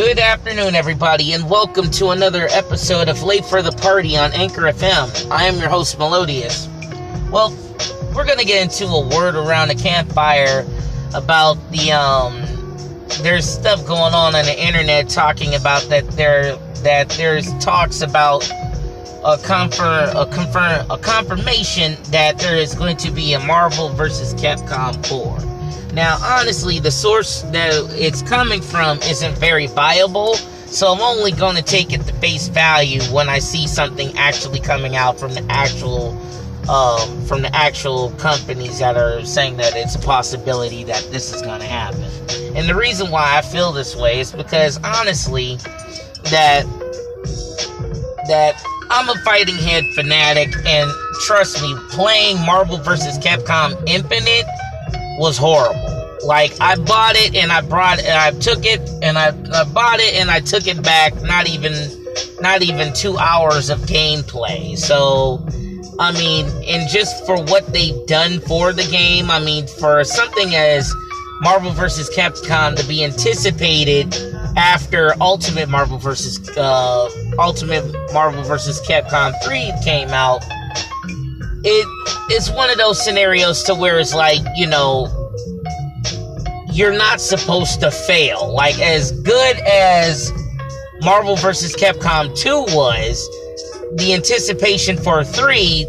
Good afternoon, everybody, and welcome to another episode of Late for the Party on Anchor FM. I am your host, Melodious. Well, we're gonna get into a word around the campfire about the um. There's stuff going on on the internet talking about that there that there's talks about a confirm a confirm a confirmation that there is going to be a Marvel versus Capcom 4. Now, honestly, the source that it's coming from isn't very viable, so I'm only going to take it to face value when I see something actually coming out from the actual um, from the actual companies that are saying that it's a possibility that this is going to happen. And the reason why I feel this way is because honestly, that that I'm a fighting head fanatic, and trust me, playing Marvel vs. Capcom Infinite was horrible. Like I bought it and I brought and I took it and I, I bought it and I took it back. Not even not even two hours of gameplay. So I mean, and just for what they've done for the game, I mean, for something as Marvel vs. Capcom to be anticipated after Ultimate Marvel vs. Uh, Ultimate Marvel vs. Capcom 3 came out, it it's one of those scenarios to where it's like, you know, you're not supposed to fail. Like as good as Marvel vs. Capcom 2 was, the anticipation for 3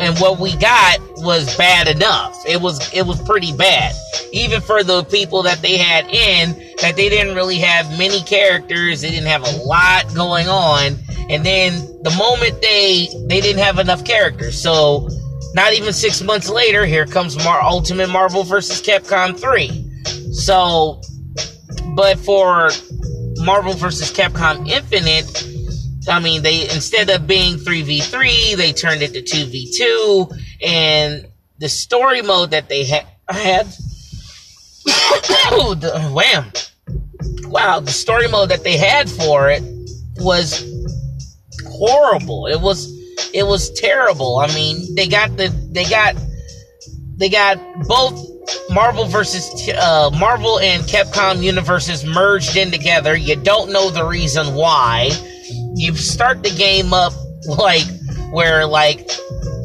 and what we got was bad enough. It was it was pretty bad. Even for the people that they had in that they didn't really have many characters, they didn't have a lot going on. And then the moment they they didn't have enough characters. So not even 6 months later, here comes Mar- Ultimate Marvel vs. Capcom 3. So, but for Marvel vs. Capcom Infinite, I mean, they instead of being 3v3, they turned it to 2v2, and the story mode that they ha- had. wham! Wow, the story mode that they had for it was horrible. It was it was terrible. I mean, they got the they got they got both Marvel versus uh, Marvel and Capcom universes merged in together. You don't know the reason why. You start the game up like where like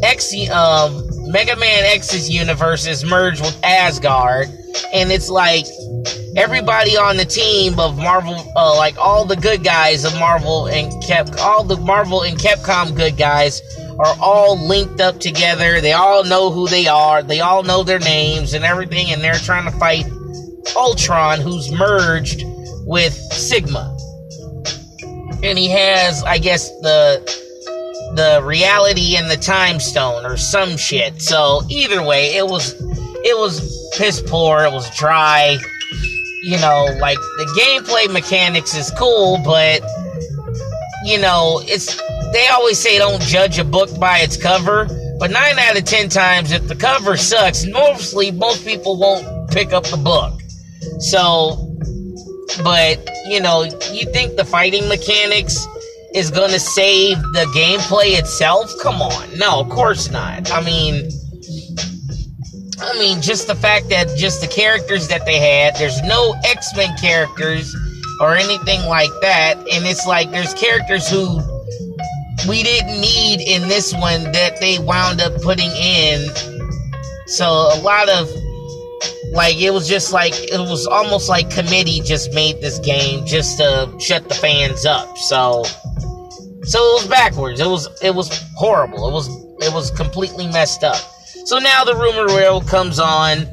X um, Mega Man X's universe is merged with Asgard, and it's like everybody on the team of Marvel, uh, like all the good guys of Marvel and Cap, all the Marvel and Capcom good guys are all linked up together. They all know who they are. They all know their names and everything, and they're trying to fight Ultron, who's merged with Sigma. And he has, I guess, the the reality and the time stone or some shit. So either way, it was it was piss poor, it was dry. You know, like the gameplay mechanics is cool, but you know, it's they always say don't judge a book by its cover, but nine out of ten times, if the cover sucks, mostly most people won't pick up the book. So, but you know, you think the fighting mechanics is gonna save the gameplay itself? Come on, no, of course not. I mean. I mean, just the fact that just the characters that they had, there's no X Men characters or anything like that. And it's like there's characters who we didn't need in this one that they wound up putting in. So a lot of like it was just like it was almost like committee just made this game just to shut the fans up. So so it was backwards. It was it was horrible. It was it was completely messed up. So now the rumor mill comes on.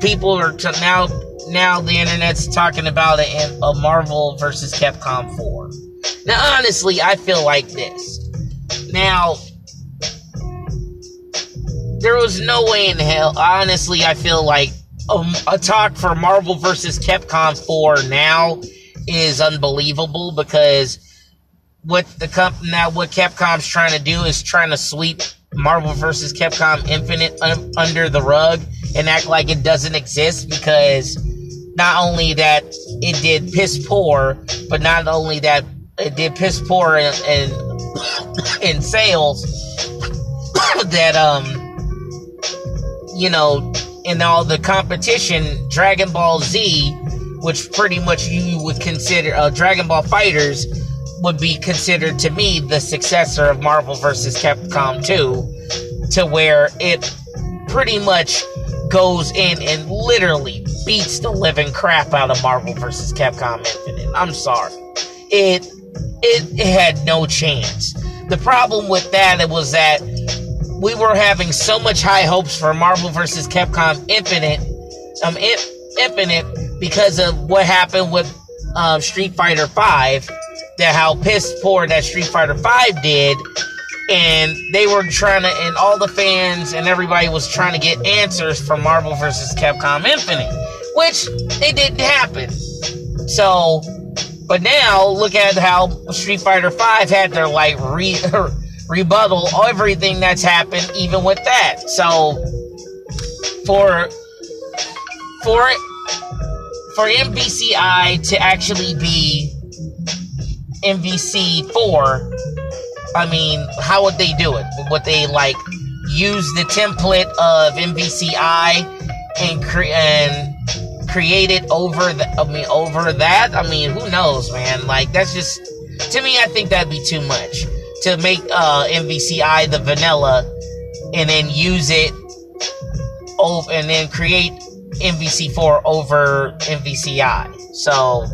People are t- now now the internet's talking about a, a Marvel versus Capcom 4. Now, honestly, I feel like this. Now, there was no way in hell. Honestly, I feel like um, a talk for Marvel versus Capcom 4 now is unbelievable because what the comp now what Capcom's trying to do is trying to sweep Marvel versus Capcom Infinite un- under the rug and act like it doesn't exist because not only that it did piss poor, but not only that it did piss poor in, in, in sales, that um, you know, in all the competition, Dragon Ball Z which pretty much you would consider uh, Dragon Ball FighterZ would be considered to me the successor of Marvel vs. Capcom 2, to where it pretty much goes in and literally beats the living crap out of Marvel vs. Capcom Infinite. I'm sorry. It it, it had no chance. The problem with that it was that we were having so much high hopes for Marvel vs. Capcom Infinite, um, Infinite because of what happened with um, Street Fighter Five. That how piss poor that Street Fighter Five did, and they were trying to, and all the fans and everybody was trying to get answers from Marvel vs. Capcom Infinite, which it didn't happen. So, but now look at how Street Fighter Five had their like re. rebuttal everything that's happened, even with that. So for for for MVCI to actually be MVC four, I mean, how would they do it? Would they like use the template of MVCI and create and create it over the I mean over that? I mean, who knows, man? Like that's just to me I think that'd be too much to make uh, MVCI the vanilla and then use it over and then create MVC4 over MVCI. So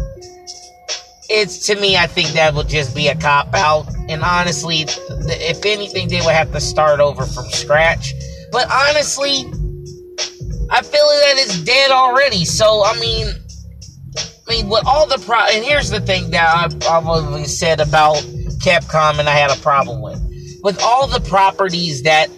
it's to me, I think that would just be a cop out. And honestly, if anything, they would have to start over from scratch. But honestly, I feel that it's dead already. So I mean, I mean, with all the pro, and here's the thing that I've probably said about Capcom and I had a problem with. With all the properties that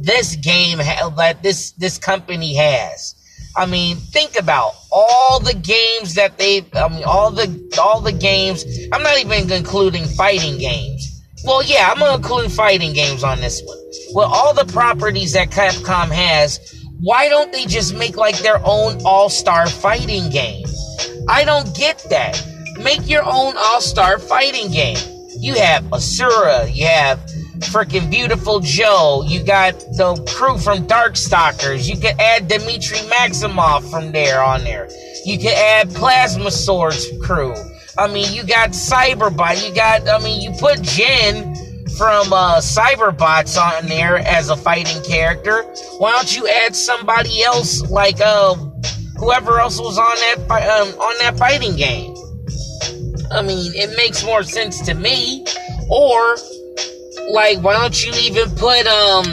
this game ha- that this this company has. I mean, think about all the games that they I mean all the all the games. I'm not even including fighting games. Well, yeah, I'm to include fighting games on this one. Well, all the properties that Capcom has, why don't they just make like their own all-star fighting game? I don't get that. Make your own all-star fighting game. You have Asura, you have freaking Beautiful Joe, you got the crew from Darkstalkers, you could add Demitri Maximoff from there on there. You could add Plasma Swords crew. I mean, you got Cyberbot, you got, I mean, you put Jin from uh, Cyberbots on there as a fighting character. Why don't you add somebody else like uh, whoever else was on that um, on that fighting game? I mean, it makes more sense to me. Or, like, why don't you even put, um,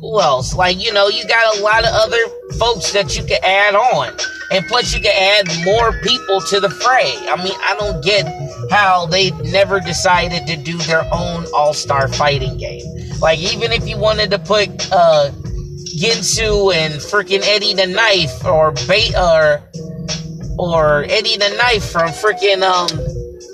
who else? Like, you know, you got a lot of other folks that you can add on. And plus, you can add more people to the fray. I mean, I don't get how they never decided to do their own all star fighting game. Like, even if you wanted to put, uh, Ginzu and freaking Eddie the Knife or Bait or or Eddie the Knife from freaking um,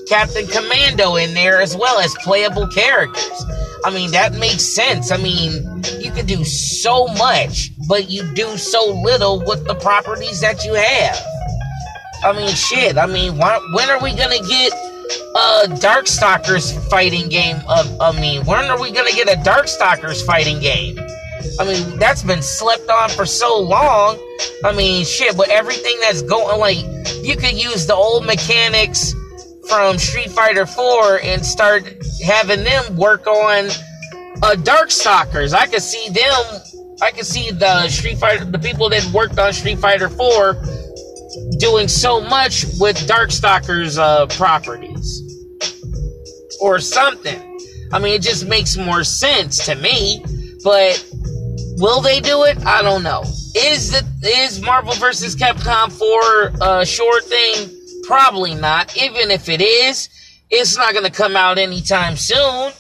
Captain Commando in there as well as playable characters. I mean, that makes sense. I mean, you can do so much, but you do so little with the properties that you have. I mean, shit. I mean, why, when are we gonna get a Darkstalkers fighting game? Of, I mean, when are we gonna get a Darkstalkers fighting game? I mean, that's been slept on for so long. I mean, shit, but everything that's going, like, you could use the old mechanics from Street Fighter 4 and start having them work on uh, Darkstalkers. I could see them, I could see the Street Fighter, the people that worked on Street Fighter 4 doing so much with Darkstalkers uh, properties. Or something. I mean, it just makes more sense to me, but Will they do it? I don't know. Is the is Marvel vs. Capcom 4 a short thing? Probably not. Even if it is, it's not gonna come out anytime soon.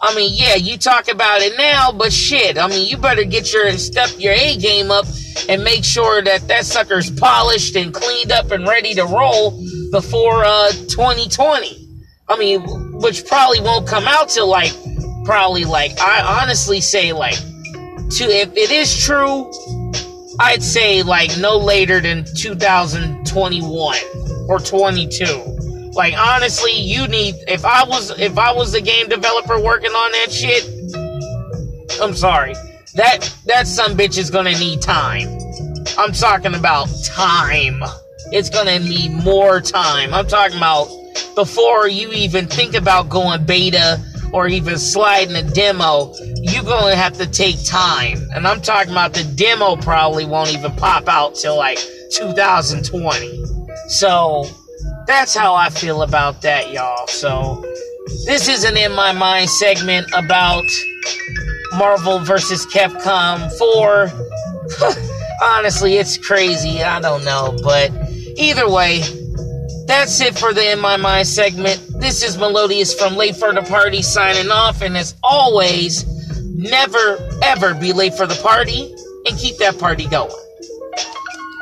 I mean, yeah, you talk about it now, but shit, I mean, you better get your step your A game up and make sure that that sucker's polished and cleaned up and ready to roll before uh 2020. I mean, which probably won't come out till like probably like I honestly say like to if it is true, I'd say like no later than 2021 or 22. Like honestly, you need if I was if I was the game developer working on that shit, I'm sorry. That that some bitch is gonna need time. I'm talking about time. it's gonna need more time. I'm talking about before you even think about going beta or even sliding a demo, you're gonna have to take time. And I'm talking about the demo probably won't even pop out till like 2020. So that's how I feel about that, y'all. So this isn't in my mind segment about Marvel versus Capcom 4. Honestly, it's crazy. I don't know. But either way, that's it for the In My Mind segment. This is Melodious from Late for the Party signing off. And as always, never ever be late for the party and keep that party going.